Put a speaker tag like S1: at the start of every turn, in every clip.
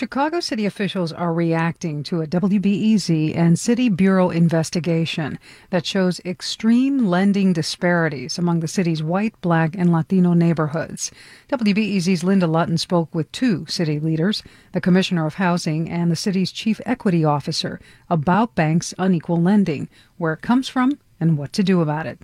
S1: Chicago city officials are reacting to a WBEZ and City Bureau investigation that shows extreme lending disparities among the city's white, black, and Latino neighborhoods. WBEZ's Linda Lutton spoke with two city leaders, the Commissioner of Housing and the city's Chief Equity Officer, about banks' unequal lending, where it comes from, and what to do about it.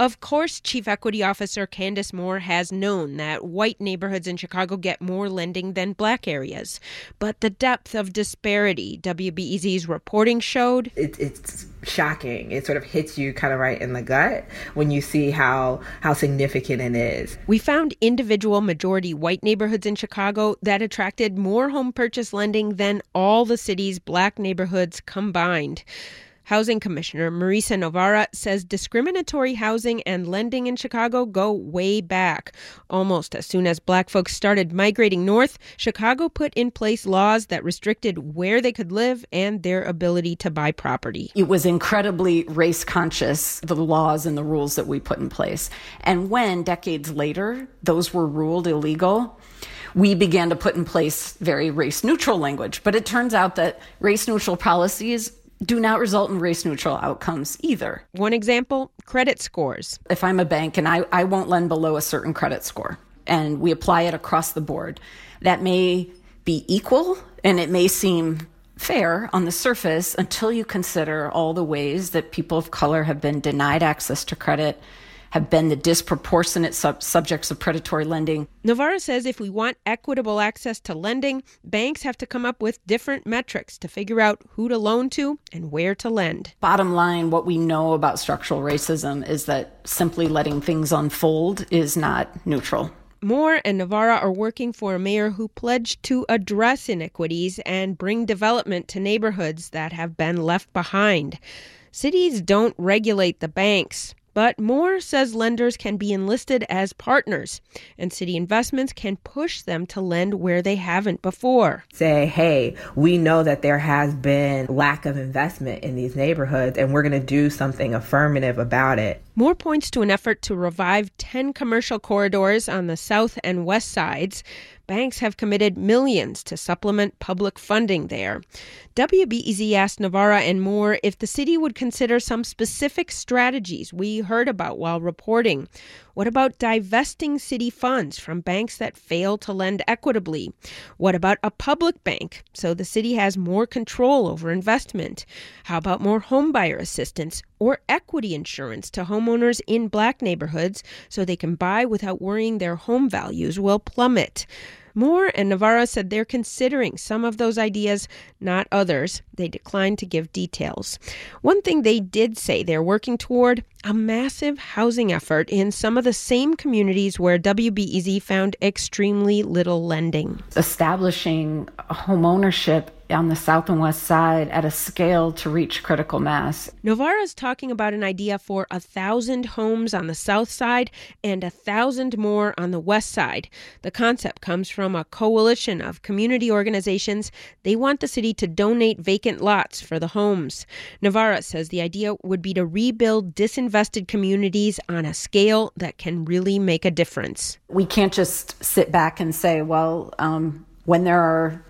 S2: Of course, Chief Equity Officer Candace Moore has known that white neighborhoods in Chicago get more lending than black areas. But the depth of disparity WBEZ's reporting showed.
S3: It, it's shocking. It sort of hits you kind of right in the gut when you see how, how significant it is.
S2: We found individual majority white neighborhoods in Chicago that attracted more home purchase lending than all the city's black neighborhoods combined. Housing Commissioner Marisa Novara says discriminatory housing and lending in Chicago go way back. Almost as soon as black folks started migrating north, Chicago put in place laws that restricted where they could live and their ability to buy property.
S4: It was incredibly race conscious, the laws and the rules that we put in place. And when decades later those were ruled illegal, we began to put in place very race neutral language. But it turns out that race neutral policies do not result in race neutral outcomes either.
S2: One example credit scores.
S4: If I'm a bank and I, I won't lend below a certain credit score, and we apply it across the board, that may be equal and it may seem fair on the surface until you consider all the ways that people of color have been denied access to credit have been the disproportionate sub- subjects of predatory lending.
S2: Novara says if we want equitable access to lending, banks have to come up with different metrics to figure out who to loan to and where to lend.
S4: Bottom line, what we know about structural racism is that simply letting things unfold is not neutral.
S2: Moore and Novara are working for a mayor who pledged to address inequities and bring development to neighborhoods that have been left behind. Cities don't regulate the banks. But Moore says lenders can be enlisted as partners, and city investments can push them to lend where they haven't before.
S3: Say, hey, we know that there has been lack of investment in these neighborhoods, and we're going to do something affirmative about it.
S2: Moore points to an effort to revive 10 commercial corridors on the south and west sides. Banks have committed millions to supplement public funding there. WBEZ asked Novara and Moore if the city would consider some specific strategies we heard about while reporting. What about divesting city funds from banks that fail to lend equitably? What about a public bank so the city has more control over investment? How about more homebuyer assistance or equity insurance to homeowners in black neighborhoods so they can buy without worrying their home values will plummet? Moore and Novara said they're considering some of those ideas, not others. They declined to give details. One thing they did say they're working toward a massive housing effort in some of the same communities where WBEZ found extremely little lending.
S4: Establishing home ownership on the south and west side at a scale to reach critical mass.
S2: Novara is talking about an idea for a thousand homes on the south side and a thousand more on the west side. The concept comes from a coalition of community organizations. They want the city to donate vacant lots for the homes. Novara says the idea would be to rebuild disinvested communities on a scale that can really make a difference.
S4: We can't just sit back and say, well, um, when there are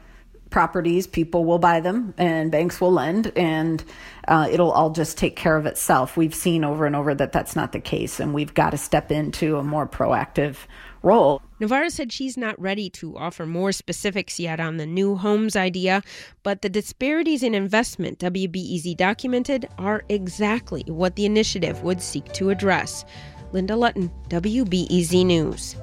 S4: properties, people will buy them and banks will lend, and uh, it'll all just take care of itself. We've seen over and over that that's not the case, and we've got to step into a more proactive role.
S2: Novara said she's not ready to offer more specifics yet on the new homes idea, but the disparities in investment WBEZ documented are exactly what the initiative would seek to address. Linda Lutton, WBEZ News.